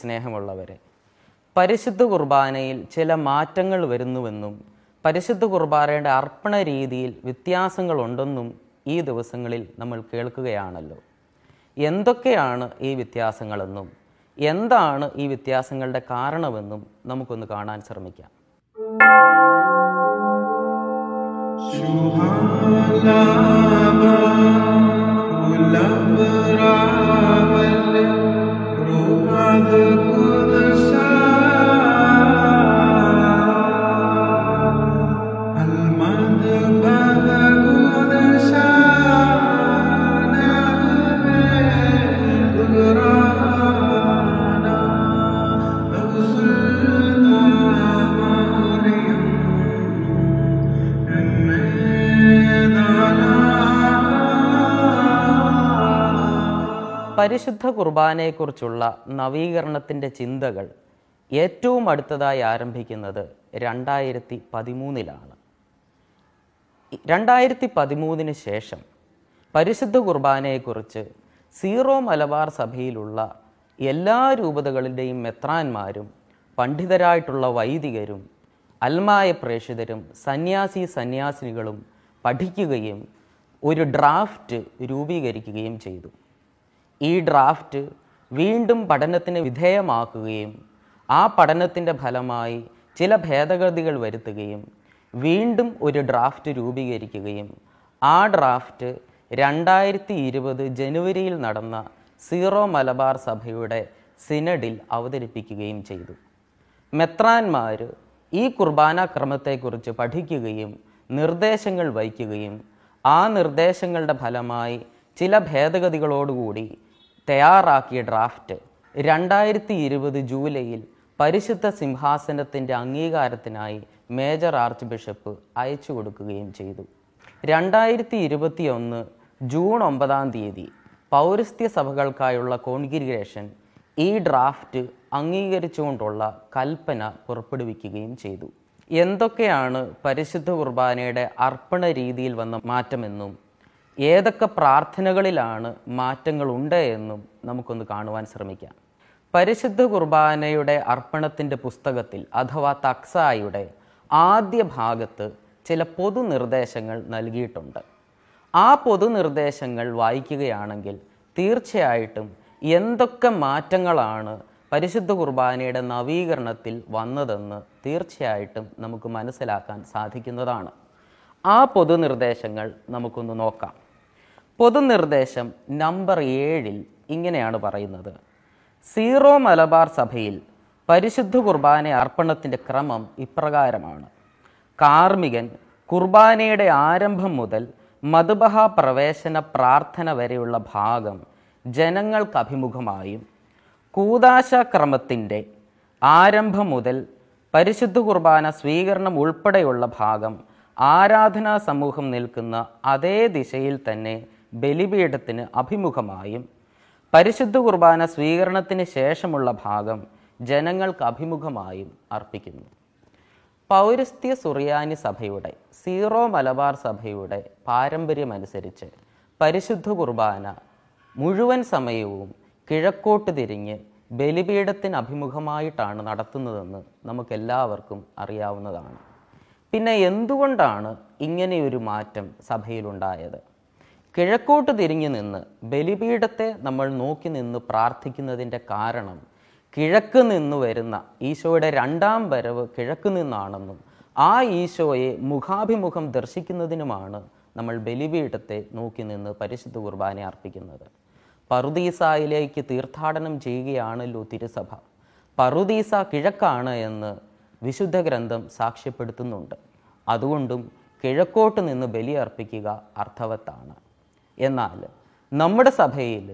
സ്നേഹമുള്ളവരെ. പരിശുദ്ധ കുർബാനയിൽ ചില മാറ്റങ്ങൾ വരുന്നുവെന്നും പരിശുദ്ധ കുർബാനയുടെ അർപ്പണ രീതിയിൽ വ്യത്യാസങ്ങളുണ്ടെന്നും ഈ ദിവസങ്ങളിൽ നമ്മൾ കേൾക്കുകയാണല്ലോ. എന്തൊക്കെയാണ് ഈ വ്യത്യാസങ്ങളെന്നും എന്താണ് ഈ വ്യത്യാസങ്ങളുടെ കാരണമെന്നും നമുക്കൊന്ന് കാണാൻ ശ്രമിക്കാം. Mother, Mother. പരിശുദ്ധ കുർബാനയെക്കുറിച്ചുള്ള നവീകരണത്തിന്റെ ചിന്തകൾ ഏറ്റവും അടുത്തതായി ആരംഭിക്കുന്നത് രണ്ടായിരത്തി പതിമൂന്നിലാണ് രണ്ടായിരത്തി പതിമൂന്നിന് ശേഷം പരിശുദ്ധ കുർബാനയെക്കുറിച്ച് സീറോ മലബാർ സഭയിലുള്ള എല്ലാ രൂപതകളിലെയും മെത്രാന്മാരും പണ്ഡിതരായിട്ടുള്ള വൈദികരും അൽമായ പ്രേക്ഷിതരും സന്യാസി സന്യാസിനികളും പഠിക്കുകയും ഒരു ഡ്രാഫ്റ്റ് രൂപീകരിക്കുകയും ചെയ്തു. ഈ ഡ്രാഫ്റ്റ് വീണ്ടും പഠനത്തിന് വിധേയമാക്കുകയും ആ പഠനത്തിന്റെ ഫലമായി ചില ഭേദഗതികൾ വരുത്തുകയും വീണ്ടും ഒരു ഡ്രാഫ്റ്റ് രൂപീകരിക്കുകയും ആ ഡ്രാഫ്റ്റ് രണ്ടായിരത്തി ഇരുപത് ജനുവരിയിൽ നടന്ന സീറോ മലബാർ സഭയുടെ സിനഡിൽ അവതരിപ്പിക്കുകയും ചെയ്തു. മെത്രാന്മാർ ഈ കുർബാന ക്രമത്തെക്കുറിച്ച് പഠിക്കുകയും നിർദ്ദേശങ്ങൾ വഹിക്കുകയും ആ നിർദ്ദേശങ്ങളുടെ ഫലമായി ചില ഭേദഗതികളോടുകൂടി തയ്യാറാക്കിയ ഡ്രാഫ്റ്റ് രണ്ടായിരത്തി ഇരുപത് ജൂലൈയിൽ പരിശുദ്ധ സിംഹാസനത്തിന്റെ അംഗീകാരത്തിനായി മേജർ ആർച്ച് ബിഷപ്പ് അയച്ചു കൊടുക്കുകയും ചെയ്തു. രണ്ടായിരത്തി ഇരുപത്തി ഒന്ന് ജൂൺ ഒമ്പതാം തീയതി പൗരസ്ത്യ സഭകൾക്കായുള്ള കോൺഗ്രിഗേഷൻ ഈ ഡ്രാഫ്റ്റ് അംഗീകരിച്ചുകൊണ്ടുള്ള കൽപ്പന പുറപ്പെടുവിക്കുകയും ചെയ്തു. എന്തൊക്കെയാണ് പരിശുദ്ധ കുർബാനയുടെ അർപ്പണ രീതിയിൽ വന്ന മാറ്റമെന്നും ഏതൊക്കെ പ്രാർത്ഥനകളിലാണ് മാറ്റങ്ങളുണ്ട് എന്നും നമുക്കൊന്ന് കാണുവാൻ ശ്രമിക്കാം. പരിശുദ്ധ കുർബാനയുടെ അർപ്പണത്തിന്റെ പുസ്തകത്തിൽ അഥവാ തക്സായുടെ ആദ്യ ഭാഗത്ത് ചില പൊതുനിർദ്ദേശങ്ങൾ നൽകിയിട്ടുണ്ട്. ആ പൊതുനിർദ്ദേശങ്ങൾ വായിക്കുകയാണെങ്കിൽ തീർച്ചയായിട്ടും എന്തൊക്കെ മാറ്റങ്ങളാണ് പരിശുദ്ധ കുർബാനയുടെ നവീകരണത്തിൽ വന്നതെന്ന് തീർച്ചയായിട്ടും നമുക്ക് മനസ്സിലാക്കാൻ സാധിക്കുന്നതാണ്. ആ പൊതുനിർദ്ദേശങ്ങൾ നമുക്കൊന്ന് നോക്കാം. പൊതുനിർദ്ദേശം നമ്പർ ഏഴിൽ ഇങ്ങനെയാണ് പറയുന്നത്. സീറോ മലബാർ സഭയിൽ പരിശുദ്ധ കുർബാന അർപ്പണത്തിന്റെ ക്രമം ഇപ്രകാരമാണ്. കാർമികൻ കുർബാനയുടെ ആരംഭം മുതൽ മധുബഹ പ്രവേശന പ്രാർത്ഥന വരെയുള്ള ഭാഗം ജനങ്ങൾക്ക് അഭിമുഖമായും കൂതാശാക്രമത്തിന്റെ ആരംഭം മുതൽ പരിശുദ്ധ കുർബാന സ്വീകരണം ഉൾപ്പെടെയുള്ള ഭാഗം ആരാധനാ സമൂഹം നിൽക്കുന്ന അതേ ദിശയിൽ തന്നെ ബലിപീഠത്തിന് അഭിമുഖമായും പരിശുദ്ധ കുർബാന സ്വീകരണത്തിന് ശേഷമുള്ള ഭാഗം ജനങ്ങൾക്ക് അഭിമുഖമായും അർപ്പിക്കുന്നു. പൗരസ്ത്യ സുറിയാനി സഭയുടെ സീറോ മലബാർ സഭയുടെ പാരമ്പര്യമനുസരിച്ച് പരിശുദ്ധ കുർബാന മുഴുവൻ സമയവും കിഴക്കോട്ട് തിരിഞ്ഞ് ബലിപീഠത്തിന് അഭിമുഖമായിട്ടാണ് നടത്തുന്നതെന്ന് നമുക്കെല്ലാവർക്കും അറിയാവുന്നതാണ്. പിന്നെ എന്തുകൊണ്ടാണ് ഇങ്ങനെയൊരു മാറ്റം സഭയിലുണ്ടായത്? കിഴക്കോട്ട് തിരിഞ്ഞു നിന്ന് ബലിപീഠത്തെ നമ്മൾ നോക്കി നിന്ന് പ്രാർത്ഥിക്കുന്നതിന്റെ കാരണം കിഴക്ക് നിന്ന് വരുന്ന ഈശോയുടെ രണ്ടാം വരവ് കിഴക്ക് നിന്നാണെന്നും ആ ഈശോയെ മുഖാഭിമുഖം ദർശിക്കുന്നതിനുമാണ് നമ്മൾ ബലിപീഠത്തെ നോക്കി നിന്ന് പരിശുദ്ധ കുർബാന അർപ്പിക്കുന്നത്. പറുദീസായിലേക്ക് തീർത്ഥാടനം ചെയ്യുകയാണല്ലോ തിരുസഭ. പറുദീസ കിഴക്കാണ് എന്ന് വിശുദ്ധ ഗ്രന്ഥം സാക്ഷ്യപ്പെടുത്തുന്നുണ്ട്. അതുകൊണ്ടും കിഴക്കോട്ട് നിന്ന് ബലി അർപ്പിക്കുക അർത്ഥവത്താണ്. എന്നാൽ നമ്മുടെ സഭയിൽ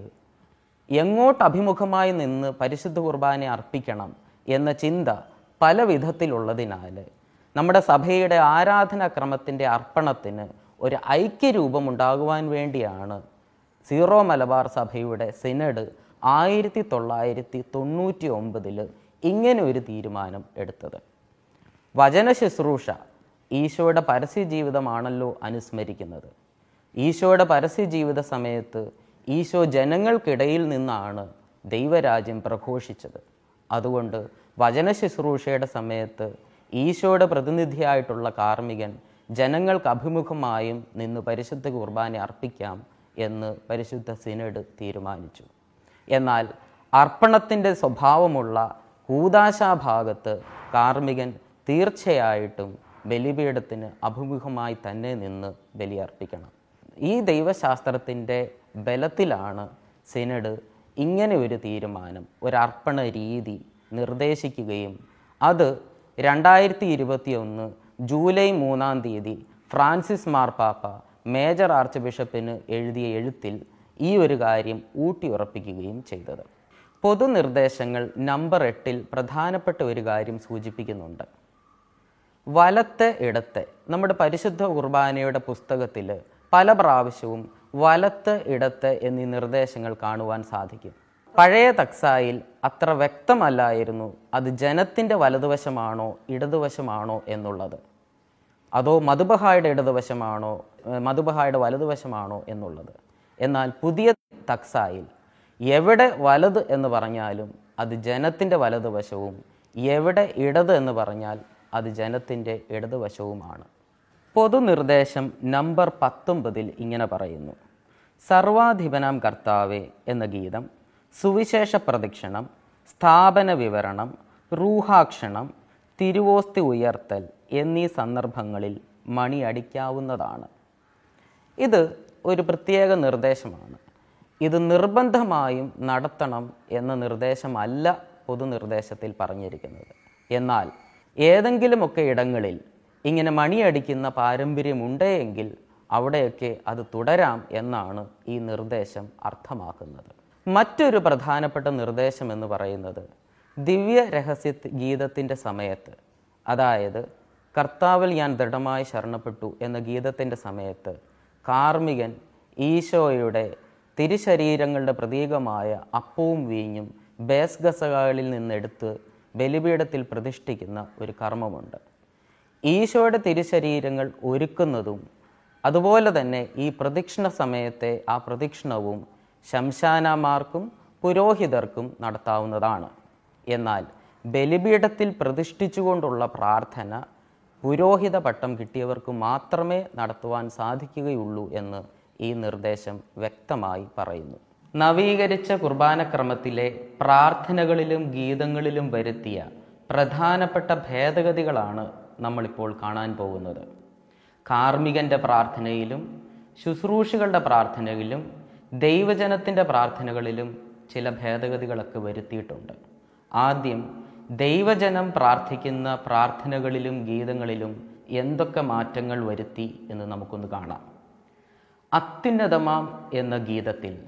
എങ്ങോട്ട് അഭിമുഖമായി നിന്ന് പരിശുദ്ധ കുർബാന അർപ്പിക്കണം എന്ന ചിന്ത പല വിധത്തിലുള്ളതിനാൽ നമ്മുടെ സഭയുടെ ആരാധനാക്രമത്തിന്റെ അർപ്പണത്തിന് ഒരു ഐക്യരൂപമുണ്ടാകുവാൻ വേണ്ടിയാണ് സീറോ മലബാർ സഭയുടെ സിനഡ് ആയിരത്തി തൊള്ളായിരത്തി തൊണ്ണൂറ്റി ഒമ്പതിൽ ഇങ്ങനെ ഒരു തീരുമാനം എടുത്തത്. വചന ശുശ്രൂഷ ഈശോയുടെ പരസ്യ ജീവിതമാണല്ലോ അനുസ്മരിക്കുന്നത്. ഈശോയുടെ പരസ്യ ജീവിത സമയത്ത് ഈശോ ജനങ്ങൾക്കിടയിൽ നിന്നാണ് ദൈവരാജ്യം പ്രഘോഷിച്ചത്. അതുകൊണ്ട് വചന ശുശ്രൂഷയുടെ സമയത്ത് ഈശോയുടെ പ്രതിനിധിയായിട്ടുള്ള കാർമ്മികൻ ജനങ്ങൾക്ക് അഭിമുഖമായും നിന്ന് പരിശുദ്ധ കുർബാന അർപ്പിക്കാം എന്ന് പരിശുദ്ധ സിനഡ് തീരുമാനിച്ചു. എന്നാൽ അർപ്പണത്തിന്റെ സ്വഭാവമുള്ള കൂതാശാഭാഗത്ത് കാർമ്മികൻ തീർച്ചയായിട്ടും ബലിപീഠത്തിന് അഭിമുഖമായി തന്നെ നിന്ന് ബലിയർപ്പിക്കണം ഈ ദൈവശാസ്ത്രത്തിന്റെ ബലത്തിലാണ് സിനഡ് ഇങ്ങനെ ഒരു തീരുമാനം ഒരർപ്പണ രീതി നിർദ്ദേശിക്കുകയും അത് രണ്ടായിരത്തി ഇരുപത്തിയൊന്ന് ജൂലൈ മൂന്നാം തീയതി ഫ്രാൻസിസ് മാർപ്പാപ്പ മേജർ ആർച്ച് ബിഷപ്പിന് എഴുതിയ എഴുത്തിൽ ഈ ഒരു കാര്യം ഊട്ടിയുറപ്പിക്കുകയും ചെയ്തത്. പൊതുനിർദ്ദേശങ്ങൾ നമ്പർ എട്ടിൽ പ്രധാനപ്പെട്ട ഒരു കാര്യം സൂചിപ്പിക്കുന്നുണ്ട്. വലത്തെ ഇടത്തെ നമ്മുടെ പരിശുദ്ധ കുർബാനയുടെ പുസ്തകത്തിൽ പല പ്രാവശ്യവും വലത്ത് ഇടത്ത് എന്നീ നിർദ്ദേശങ്ങൾ കാണുവാൻ സാധിക്കും. പഴയ തക്സായിൽ അത്ര വ്യക്തമല്ലായിരുന്നു അത് ജനത്തിന്റെ വലതുവശമാണോ ഇടതുവശമാണോ എന്നുള്ളത്. അതോ മധുബഹായുടെ ഇടതുവശമാണോ മധുബഹായുടെ വലതുവശമാണോ എന്നുള്ളത്. എന്നാൽ പുതിയ തക്സായിൽ എവിടെ വലത് എന്ന് പറഞ്ഞാലും അത് ജനത്തിന്റെ വലതുവശവും എവിടെ ഇടത് എന്ന് പറഞ്ഞാൽ അത് ജനത്തിന്റെ ഇടതുവശവുമാണ്. പൊതുനിർദ്ദേശം നമ്പർ പത്തൊമ്പതിൽ ഇങ്ങനെ പറയുന്നു. സർവാധിപനാം കർത്താവെ എന്ന ഗീതം സുവിശേഷ പ്രദക്ഷിണം സ്ഥാപന വിവരണം റൂഹാക്ഷണം തിരുവോസ്തി ഉയർത്തൽ എന്നീ സന്ദർഭങ്ങളിൽ മണിയടിക്കാവുന്നതാണ്. ഇത് ഒരു പ്രത്യേക നിർദ്ദേശമാണ്. ഇത് നിർബന്ധമായും നടത്തണം എന്ന നിർദ്ദേശമല്ല പൊതുനിർദ്ദേശത്തിൽ പറഞ്ഞിരിക്കുന്നത്. എന്നാൽ ഏതെങ്കിലുമൊക്കെ ഇടങ്ങളിൽ ഇങ്ങനെ മണിയടിക്കുന്ന പാരമ്പര്യമുണ്ടെങ്കിൽ അവിടെയൊക്കെ അത് തുടരാം എന്നാണ് ഈ നിർദ്ദേശം അർത്ഥമാക്കുന്നത്. മറ്റൊരു പ്രധാനപ്പെട്ട നിർദ്ദേശം എന്ന് പറയുന്നത് ദിവ്യ രഹസ്യ ഗീതത്തിന്റെ സമയത്ത് അതായത് കർത്താവിൽ ഞാൻ ദൃഢമായി ശരണപ്പെട്ടു എന്ന ഗീതത്തിന്റെ സമയത്ത് കാർമികൻ ഈശോയുടെ തിരുശരീരങ്ങളുടെ പ്രതീകമായ അപ്പവും വീഞ്ഞും ബേസ്ഗസകളിൽ നിന്നെടുത്ത് ബലിപീഠത്തിൽ പ്രതിഷ്ഠിക്കുന്ന ഒരു കർമ്മമുണ്ട്. ഈശോയുടെ തിരുശരീരങ്ങൾ ഒരുക്കുന്നതും അതുപോലെ തന്നെ ഈ പ്രദക്ഷിണ സമയത്തെ ആ പ്രദക്ഷിണവും ശംശാനമാർക്കും പുരോഹിതർക്കും നടത്താവുന്നതാണ്. എന്നാൽ ബലിപീഠത്തിൽ പ്രതിഷ്ഠിച്ചുകൊണ്ടുള്ള പ്രാർത്ഥന പുരോഹിത പട്ടം കിട്ടിയവർക്ക് മാത്രമേ നടത്തുവാൻ സാധിക്കുകയുള്ളൂ എന്ന് ഈ നിർദ്ദേശം വ്യക്തമായി പറയുന്നു. നവീകരിച്ച കുർബാനക്രമത്തിലെ പ്രാർത്ഥനകളിലും ഗീതങ്ങളിലും വരുത്തിയ പ്രധാനപ്പെട്ട ഭേദഗതികളാണ് നമ്മളിപ്പോൾ കാണാൻ പോകുന്നത്. കാർമികന്റെ പ്രാർത്ഥനയിലും ശുശ്രൂഷകളുടെ പ്രാർത്ഥനയിലും ദൈവജനത്തിന്റെ പ്രാർത്ഥനകളിലും ചില ഭേദഗതികളൊക്കെ വരുത്തിയിട്ടുണ്ട്. ആദ്യം ദൈവജനം പ്രാർത്ഥിക്കുന്ന പ്രാർത്ഥനകളിലും ഗീതങ്ങളിലും എന്തൊക്കെ മാറ്റങ്ങൾ വരുത്തി എന്ന് നമുക്കൊന്ന് കാണാം. അത്യുന്നതമാം എന്ന ഗീതത്തിൽ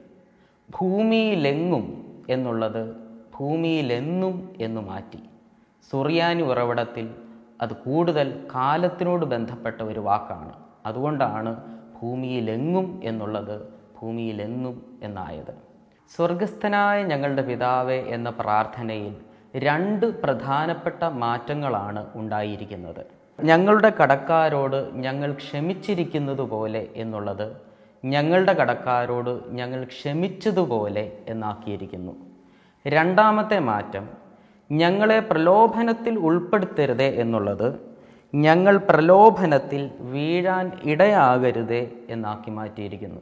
ഭൂമിയിലെങ്ങും എന്നുള്ളത് ഭൂമിയിലെന്നും എന്ന് മാറ്റി സുറിയാനി ഉറവിടത്തിൽ അത് കൂടുതൽ കാലത്തിനോട് ബന്ധപ്പെട്ട ഒരു വാക്കാണ്. അതുകൊണ്ടാണ് ഭൂമിയിലെങ്ങും എന്നുള്ളത് ഭൂമിയിലെന്നും എന്നായത്. സ്വർഗസ്ഥനായ ഞങ്ങളുടെ പിതാവേ എന്ന പ്രാർത്ഥനയിൽ രണ്ട് പ്രധാനപ്പെട്ട മാറ്റങ്ങളാണ് ഉണ്ടായിരിക്കുന്നത്. ഞങ്ങളുടെ കടക്കാരോട് ഞങ്ങൾ ക്ഷമിച്ചിരിക്കുന്നത് പോലെ എന്നുള്ളത് ഞങ്ങളുടെ കടക്കാരോട് ഞങ്ങൾ ക്ഷമിച്ചതുപോലെ എന്നാക്കിയിരിക്കുന്നു. രണ്ടാമത്തെ മാറ്റം ഞങ്ങളെ പ്രലോഭനത്തിൽ ഉൾപ്പെടുത്തരുതേ എന്നുള്ളത് ഞങ്ങൾ പ്രലോഭനത്തിൽ വീഴാൻ ഇടയാകരുതേ എന്നാക്കി മാറ്റിയിരിക്കുന്നു.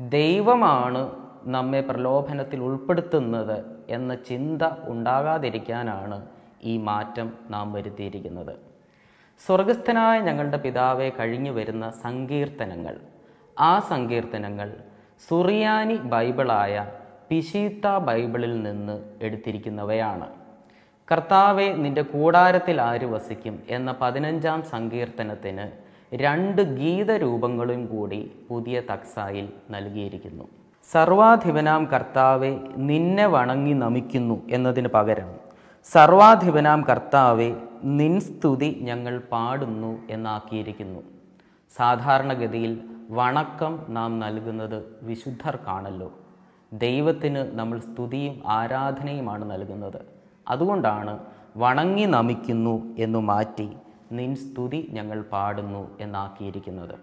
ദൈവമാണ് നമ്മെ പ്രലോഭനത്തിൽ ഉൾപ്പെടുത്തുന്നത് എന്ന ചിന്ത ഉണ്ടാകാതിരിക്കാനാണ് ഈ മാറ്റം നാം വരുത്തിയിരിക്കുന്നത്. സ്വർഗസ്ഥനായ ഞങ്ങളുടെ പിതാവെ കഴിഞ്ഞു വരുന്ന സങ്കീർത്തനങ്ങൾ. ആ സങ്കീർത്തനങ്ങൾ സുറിയാനി ബൈബിളായ പിശീത്ത ബൈബിളിൽ നിന്ന് എടുത്തിരിക്കുന്നവയാണ്. കർത്താവെ നിന്റെ കൂടാരത്തിൽ ആര് വസിക്കും? എന്ന പതിനഞ്ചാം സങ്കീർത്തനത്തിന് രണ്ട് ഗീതരൂപങ്ങളും കൂടി പുതിയ തക്സായിൽ നൽകിയിരിക്കുന്നു. സർവാധിപനാം കർത്താവെ നിന്നെ വണങ്ങി നമിക്കുന്നു എന്നതിന് പകരം സർവാധിപനാം കർത്താവെ നിൻ സ്തുതി ഞങ്ങൾ പാടുന്നു എന്നാക്കിയിരിക്കുന്നു. സാധാരണഗതിയിൽ വണക്കം നാം നൽകുന്നത് വിശുദ്ധർക്കാണല്ലോ. ദൈവത്തിന് നമ്മൾ സ്തുതിയും ആരാധനയുമാണ് നൽകുന്നത്. അതുകൊണ്ടാണ് വണങ്ങി നമിക്കുന്നു എന്നു മാറ്റി നിൻ സ്തുതി ഞങ്ങൾ പാടുന്നു എന്നാക്കിയിരിക്കുന്നത്.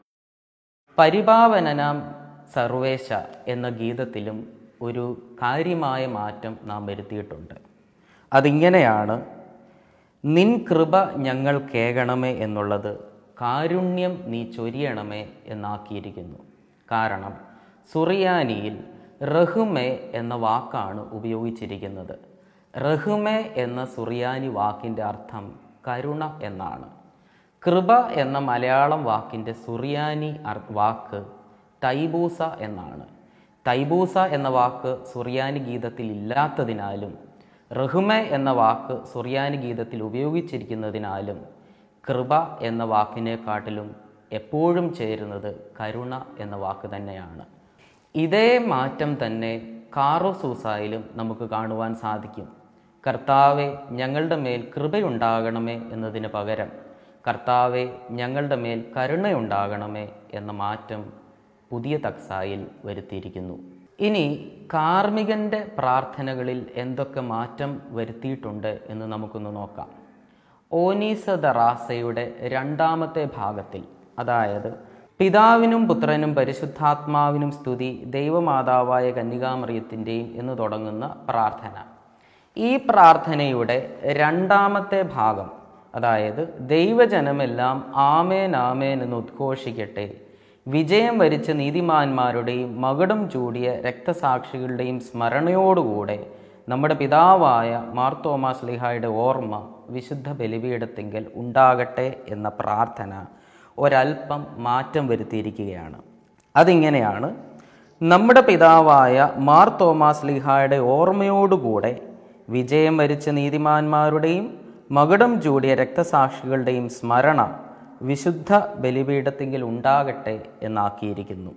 പരിഭാവനനാം സർവേശ എന്ന ഗീതത്തിലും ഒരു കാര്യമായ മാറ്റം നാം വരുത്തിയിട്ടുണ്ട്. അതിങ്ങനെയാണ് നിൻ കൃപ ഞങ്ങൾ കേകണമേ എന്നുള്ളത് കാരുണ്യം നീ ചൊരിയണമേ എന്നാക്കിയിരിക്കുന്നു. കാരണം സുറിയാനിയിൽ റഹുമേ എന്ന വാക്കാണ് ഉപയോഗിച്ചിരിക്കുന്നത്. റഹുമെ എന്ന സുറിയാനി വാക്കിന്റെ അർത്ഥം കരുണ എന്നാണ്. കൃപ എന്ന മലയാളം വാക്കിന്റെ സുറിയാനി വാക്ക് തൈബൂസ എന്നാണ്. തൈബൂസ എന്ന വാക്ക് സുറിയാനി ഗീതത്തിൽ ഇല്ലാത്തതിനാലും റഹ്മെ എന്ന വാക്ക് സുറിയാനി ഗീതത്തിൽ ഉപയോഗിച്ചിരിക്കുന്നതിനാലും കൃപ എന്ന വാക്കിനെക്കാട്ടിലും എപ്പോഴും ചേരുന്നത് കരുണ എന്ന വാക്ക് തന്നെയാണ്. ഇതേ മാറ്റം തന്നെ കാറോ സൂസായിലും നമുക്ക് കാണുവാൻ സാധിക്കും. കർത്താവെ ഞങ്ങളുടെ മേൽ കൃപയുണ്ടാകണമേ എന്നതിന് പകരം കർത്താവെ ഞങ്ങളുടെ മേൽ കരുണയുണ്ടാകണമേ എന്ന മാറ്റം പുതിയ തക്സായിൽ വരുത്തിയിരിക്കുന്നു. ഇനി കാർമികന്റെ പ്രാർത്ഥനകളിൽ എന്തൊക്കെ മാറ്റം വരുത്തിയിട്ടുണ്ട് എന്ന് നമുക്കൊന്ന് നോക്കാം. ഓനീസ ദറാസയുടെ രണ്ടാമത്തെ ഭാഗത്തിൽ അതായത് പിതാവിനും പുത്രനും പരിശുദ്ധാത്മാവിനും സ്തുതി ദൈവമാതാവായ കന്യകാമറിയത്തിന്റെയും എന്ന് തുടങ്ങുന്ന പ്രാർത്ഥന. ഈ പ്രാർത്ഥനയുടെ രണ്ടാമത്തെ ഭാഗം അതായത് ദൈവജനമെല്ലാം ആമേൻ ആമേൻ എന്ന് ഉദ്ഘോഷിക്കട്ടെ. വിജയം വരിച്ച നീതിമാന്മാരുടെയും മകുടം ചൂടിയ രക്തസാക്ഷികളുടെയും സ്മരണയോടുകൂടെ നമ്മുടെ പിതാവായ മാർത്തോമാ സ്ലിഹായുടെ ഓർമ്മ വിശുദ്ധ ബലിപീഠത്തിങ്കൽ ഉണ്ടാകട്ടെ എന്ന പ്രാർത്ഥന ഒരൽപ്പം മാറ്റം വരുത്തിയിരിക്കുകയാണ്. അതിങ്ങനെയാണ് നമ്മുടെ പിതാവായ മാർ തോമാസ് ലിഹായുടെ ഓർമ്മയോടുകൂടെ വിജയം വരിച്ച നീതിമാന്മാരുടെയും മകുടം ചൂടിയ രക്തസാക്ഷികളുടെയും സ്മരണ വിശുദ്ധ ബലിപീഠത്തിങ്കിൽ ഉണ്ടാകട്ടെ എന്നാക്കിയിരിക്കുന്നു.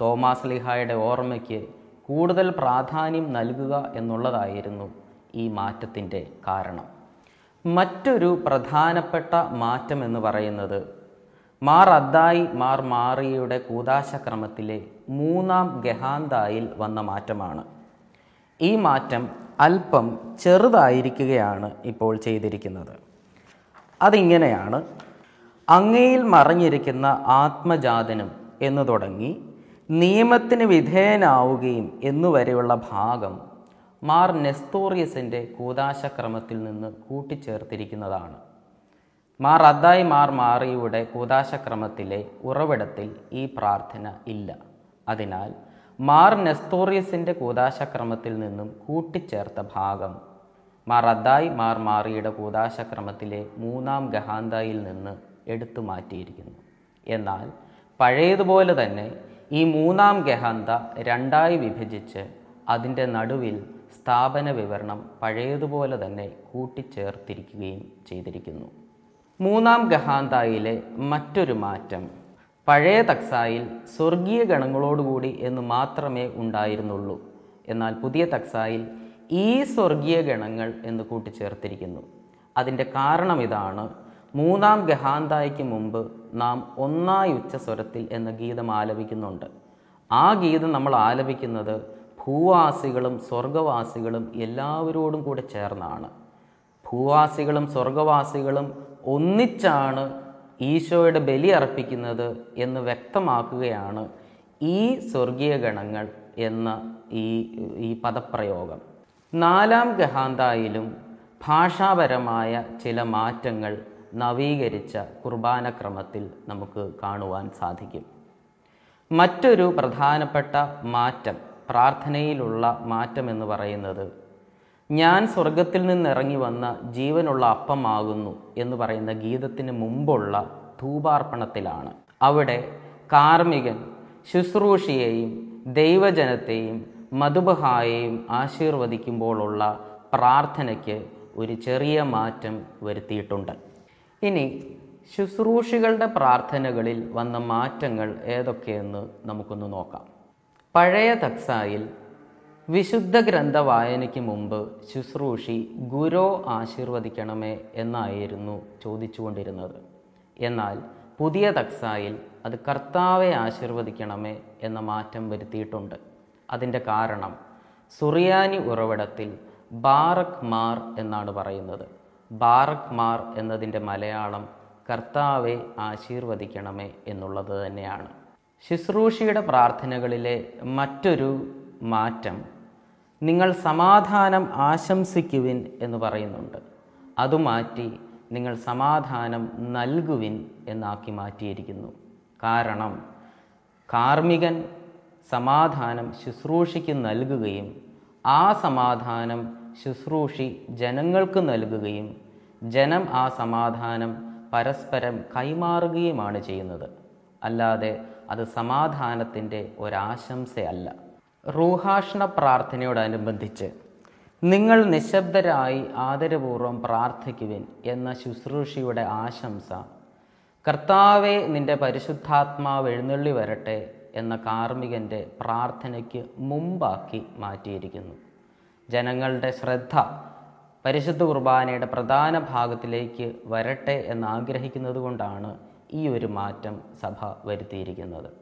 തോമാസ് ലിഹായുടെ ഓർമ്മയ്ക്ക് കൂടുതൽ പ്രാധാന്യം നൽകുക എന്നുള്ളതായിരുന്നു ഈ മാറ്റത്തിന്റെ കാരണം. മറ്റൊരു പ്രധാനപ്പെട്ട മാറ്റം എന്ന് പറയുന്നത് മാർ അദ്ദായി മാർ മാറിയുടെ കൂതാശക്രമത്തിലെ മൂന്നാം ഗഹാന്തായിൽ വന്ന മാറ്റമാണ്. ഈ മാറ്റം അല്പം ചെറുതായിരിക്കുകയാണ് ഇപ്പോൾ ചെയ്തിരിക്കുന്നത്. അതിങ്ങനെയാണ് അങ്ങയിൽ മറഞ്ഞിരിക്കുന്ന ആത്മജാതനും എന്ന് തുടങ്ങി നിയമത്തിന് വിധേയനാവുകയും എന്നുവരെയുള്ള ഭാഗം മാർ നെസ്തോറിയസിന്റെ കൂതാശക്രമത്തിൽ നിന്ന് കൂട്ടിച്ചേർത്തിരിക്കുന്നതാണ്. മാർ അദ്ദായി മാർ മാറിയുടെ കൂതാശക്രമത്തിലെ ഉറവിടത്തിൽ ഈ പ്രാർത്ഥന ഇല്ല. അതിനാൽ മാർ നെസ്തോറിയസിന്റെ കൂതാശക്രമത്തിൽ നിന്നും കൂട്ടിച്ചേർത്ത ഭാഗം. മാർ അദ്ദായി മാർ മാറിയുടെ കൂതാശക്രമത്തിലെ മൂന്നാം ഗഹാന്തായിൽ നിന്ന് എടുത്തു മാറ്റിയിരിക്കുന്നു. എന്നാൽ പഴയതുപോലെ തന്നെ ഈ മൂന്നാം ഗഹാന്ത രണ്ടായി വിഭജിച്ച് അതിന്റെ നടുവിൽ സ്ഥാപന വിവരണം പഴയതുപോലെ തന്നെ കൂട്ടിച്ചേർത്തിരിക്കുകയും ചെയ്തിരിക്കുന്നു. മൂന്നാം ഗഹാന്തായിലെ മറ്റൊരു മാറ്റം പഴയ തക്സായിൽ സ്വർഗീയ ഗണങ്ങളോടുകൂടി എന്ന് മാത്രമേ ഉണ്ടായിരുന്നുള്ളൂ. എന്നാൽ പുതിയ തക്സായിൽ ഈ സ്വർഗീയ ഗണങ്ങൾ എന്ന് കൂട്ടിച്ചേർത്തിരിക്കുന്നു. അതിന്റെ കാരണം ഇതാണ്. മൂന്നാം ഗഹാന്തായ്ക്ക് മുമ്പ് നാം ഒന്നായി ഉച്ചസ്വരത്തിൽ എന്ന ഗീതം ആലപിക്കുന്നുണ്ട്. ആ ഗീതം നമ്മൾ ആലപിക്കുന്നത് ഭൂവാസികളും സ്വർഗവാസികളും എല്ലാവരോടും കൂടെ ചേർന്നാണ്. ഭൂവാസികളും സ്വർഗവാസികളും ഒന്നിച്ചാണ് ഈശോയുടെ ബലി അർപ്പിക്കുന്നത് എന്ന് വ്യക്തമാക്കുകയാണ് ഈ സ്വർഗീയ ഗണങ്ങൾ എന്ന ഈ ഈ പദപ്രയോഗം. നാലാം ഗഹാന്തായിലും ഭാഷാപരമായ ചില മാറ്റങ്ങൾ നവീകരിച്ച കുർബാനക്രമത്തിൽ നമുക്ക് കാണുവാൻ സാധിക്കും. മറ്റൊരു പ്രധാനപ്പെട്ട മാറ്റം പ്രാർത്ഥനയിലുള്ള മാറ്റം എന്ന് പറയുന്നത് ഞാൻ സ്വർഗത്തിൽ നിന്നിറങ്ങി വന്ന ജീവനുള്ള അപ്പമാകുന്നു എന്ന് പറയുന്ന ഗീതത്തിന് മുമ്പുള്ള ധൂപാർപ്പണത്തിലാണ്. അവിടെ കാർമികൻ ശുശ്രൂഷയെയും ദൈവജനത്തെയും മധുബഹായെയും ആശീർവദിക്കുമ്പോഴുള്ള പ്രാർത്ഥനയ്ക്ക് ഒരു ചെറിയ മാറ്റം വരുത്തിയിട്ടുണ്ട്. ഇനി ശുശ്രൂഷികളുടെ പ്രാർത്ഥനകളിൽ വന്ന മാറ്റങ്ങൾ ഏതൊക്കെയെന്ന് നമുക്കൊന്ന് നോക്കാം. പഴയ തക്സായിൽ വിശുദ്ധ ഗ്രന്ഥ വായനയ്ക്ക് മുമ്പ് ശുശ്രൂഷി ഗുരോ ആശീർവദിക്കണമേ എന്നായിരുന്നു ചോദിച്ചുകൊണ്ടിരുന്നത്. എന്നാൽ പുതിയ തക്സായിൽ അത് കർത്താവെ ആശീർവദിക്കണമേ എന്ന മാറ്റം വരുത്തിയിട്ടുണ്ട്. അതിന്റെ കാരണം സുറിയാനി ഉറവിടത്തിൽ ബാറക് മാർ എന്നാണ് പറയുന്നത്. ബാറക് മാർ എന്നതിന്റെ മലയാളം കർത്താവെ ആശീർവദിക്കണമേ എന്നുള്ളത് തന്നെയാണ്. ശുശ്രൂഷിയുടെ പ്രാർത്ഥനകളിലെ മറ്റൊരു മാറ്റം നിങ്ങൾ സമാധാനം ആശംസിക്കുവിൻ എന്ന് പറയുന്നുണ്ട്. അത് മാറ്റി നിങ്ങൾ സമാധാനം നൽകുവിൻ എന്നാക്കി മാറ്റിയിരിക്കുന്നു. കാരണം കാർമികൻ സമാധാനം ശുശ്രൂഷയ്ക്ക് നൽകുകയും ആ സമാധാനം ശുശ്രൂഷി ജനങ്ങൾക്ക് നൽകുകയും ജനം ആ സമാധാനം പരസ്പരം കൈമാറുകയുമാണ് ചെയ്യുന്നത്. അല്ലാതെ അത് സമാധാനത്തിന്റെ ഒരാശംസയല്ല. റൂഹാഷ്ണ പ്രാർത്ഥനയോടനുബന്ധിച്ച് നിങ്ങൾ നിശബ്ദരായി ആദരപൂർവം പ്രാർത്ഥിക്കുവിൻ എന്ന ശുശ്രൂഷയുടെ ആശംസ. കർത്താവെ നിന്റെ പരിശുദ്ധാത്മാവ് എഴുന്നള്ളി വരട്ടെ എന്ന കാർമ്മികന്റെ പ്രാർത്ഥനയ്ക്ക് മുമ്പാക്കി മാറ്റിയിരിക്കുന്നു. ജനങ്ങളുടെ ശ്രദ്ധ പരിശുദ്ധ കുർബാനയുടെ പ്രധാന ഭാഗത്തിലേക്ക് വരട്ടെ എന്ന് ആഗ്രഹിക്കുന്നത് കൊണ്ടാണ് ഈ ഒരു മാറ്റം സഭ വരുത്തിയിരിക്കുന്നത്.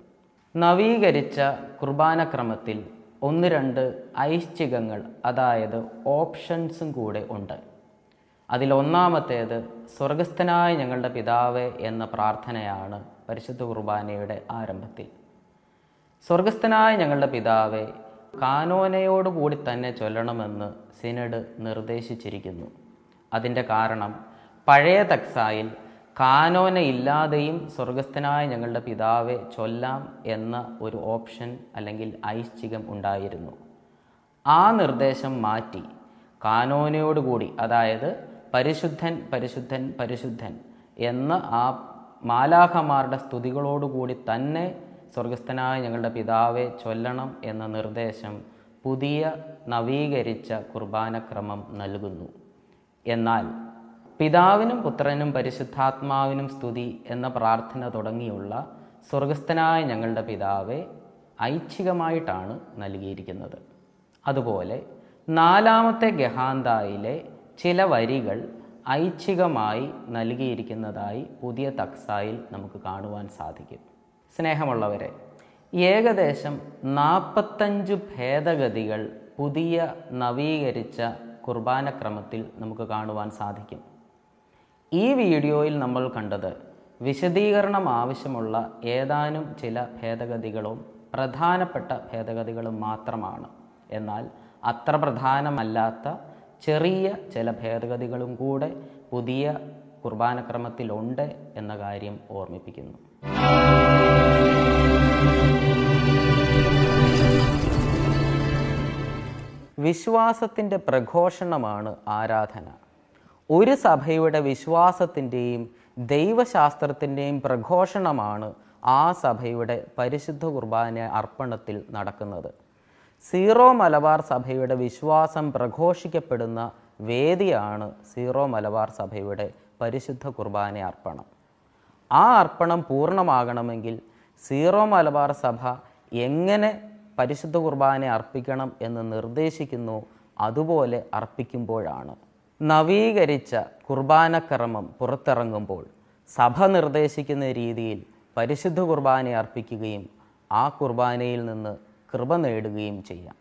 നവീകരിച്ച കുർബാനക്രമത്തിൽ ഒന്ന് രണ്ട് ഐശ്ചികങ്ങൾ അതായത് ഓപ്ഷൻസും കൂടെ ഉണ്ട്. അതിലൊന്നാമത്തേത് സ്വർഗസ്ഥനായ ഞങ്ങളുടെ പിതാവേ എന്ന പ്രാർത്ഥനയാണ് പരിശുദ്ധ കുർബാനയുടെ ആരംഭത്തിൽ. സ്വർഗസ്ഥനായ ഞങ്ങളുടെ പിതാവേ കാനോനയോടുകൂടി തന്നെ ചൊല്ലണമെന്ന് സിനഡ് നിർദ്ദേശിച്ചിരിക്കുന്നു. അതിന്റെ കാരണം പഴയ തക്സായിൽ കാനോന ഇല്ലാതെയും സ്വർഗസ്ഥനായ ഞങ്ങളുടെ പിതാവെ ചൊല്ലാം എന്ന ഒരു ഓപ്ഷൻ അല്ലെങ്കിൽ ഐശ്ചികം ഉണ്ടായിരുന്നു. ആ നിർദ്ദേശം മാറ്റി കാനോനയോടുകൂടി അതായത് പരിശുദ്ധൻ പരിശുദ്ധൻ പരിശുദ്ധൻ എന്ന ആ മാലാഖമാരുടെ സ്തുതികളോടുകൂടി തന്നെ സ്വർഗസ്ഥനായ ഞങ്ങളുടെ പിതാവെ ചൊല്ലണം എന്ന നിർദ്ദേശം പുതിയ നവീകരിച്ച കുർബാനക്രമം നൽകുന്നു. എന്നാൽ പിതാവിനും പുത്രനും പരിശുദ്ധാത്മാവിനും സ്തുതി എന്ന പ്രാർത്ഥന തുടങ്ങിയുള്ള സ്വർഗസ്ഥനായ ഞങ്ങളുടെ പിതാവെ ഐച്ഛികമായിട്ടാണ് നൽകിയിരിക്കുന്നത്. അതുപോലെ നാലാമത്തെ ഗഹാന്തായിലെ ചില വരികൾ ഐച്ഛികമായി നൽകിയിരിക്കുന്നതായി പുതിയ തക്സായിൽ നമുക്ക് കാണുവാൻ സാധിക്കും. സ്നേഹമുള്ളവരെ ഏകദേശം നാൽപ്പത്തഞ്ച് ഭേദഗതികൾ പുതിയ നവീകരിച്ച കുർബാനക്രമത്തിൽ നമുക്ക് കാണുവാൻ സാധിക്കും. ഈ വീഡിയോയിൽ നമ്മൾ കണ്ടത് വിശദീകരണം ആവശ്യമുള്ള ഏതാനും ചില ഭേദഗതികളും പ്രധാനപ്പെട്ട ഭേദഗതികളും മാത്രമാണ്. എന്നാൽ അത്ര പ്രധാനമല്ലാത്ത ചെറിയ ചില ഭേദഗതികളും കൂടെ പുതിയ കുർബാനക്രമത്തിലുണ്ട് എന്ന കാര്യം ഓർമ്മിപ്പിക്കുന്നു. വിശ്വാസത്തിന്റെ പ്രഘോഷണമാണ് ആരാധന. ഒരു സഭയുടെ വിശ്വാസത്തിന്റെയും ദൈവശാസ്ത്രത്തിന്റെയും പ്രഘോഷണമാണ് ആ സഭയുടെ പരിശുദ്ധ കുർബാന അർപ്പണത്തിൽ നടക്കുന്നത്. സീറോ മലബാർ സഭയുടെ വിശ്വാസം പ്രഘോഷിക്കപ്പെടുന്ന വേദിയാണ് സീറോ മലബാർ സഭയുടെ പരിശുദ്ധ കുർബാന അർപ്പണം. ആ അർപ്പണം പൂർണമാകണമെങ്കിൽ സീറോ മലബാർ സഭ എങ്ങനെ പരിശുദ്ധ കുർബാന അർപ്പിക്കണം എന്ന് നിർദ്ദേശിക്കുന്നു അതുപോലെ അർപ്പിക്കുമ്പോഴാണ്. നവീകരിച്ച കുർബാനക്രമം പുറത്തിറങ്ങുമ്പോൾ സഭ നിർദ്ദേശിക്കുന്ന രീതിയിൽ പരിശുദ്ധ കുർബാന അർപ്പിക്കുകയും ആ കുർബാനയിൽ നിന്ന് കൃപ നേടുകയും ചെയ്യാം.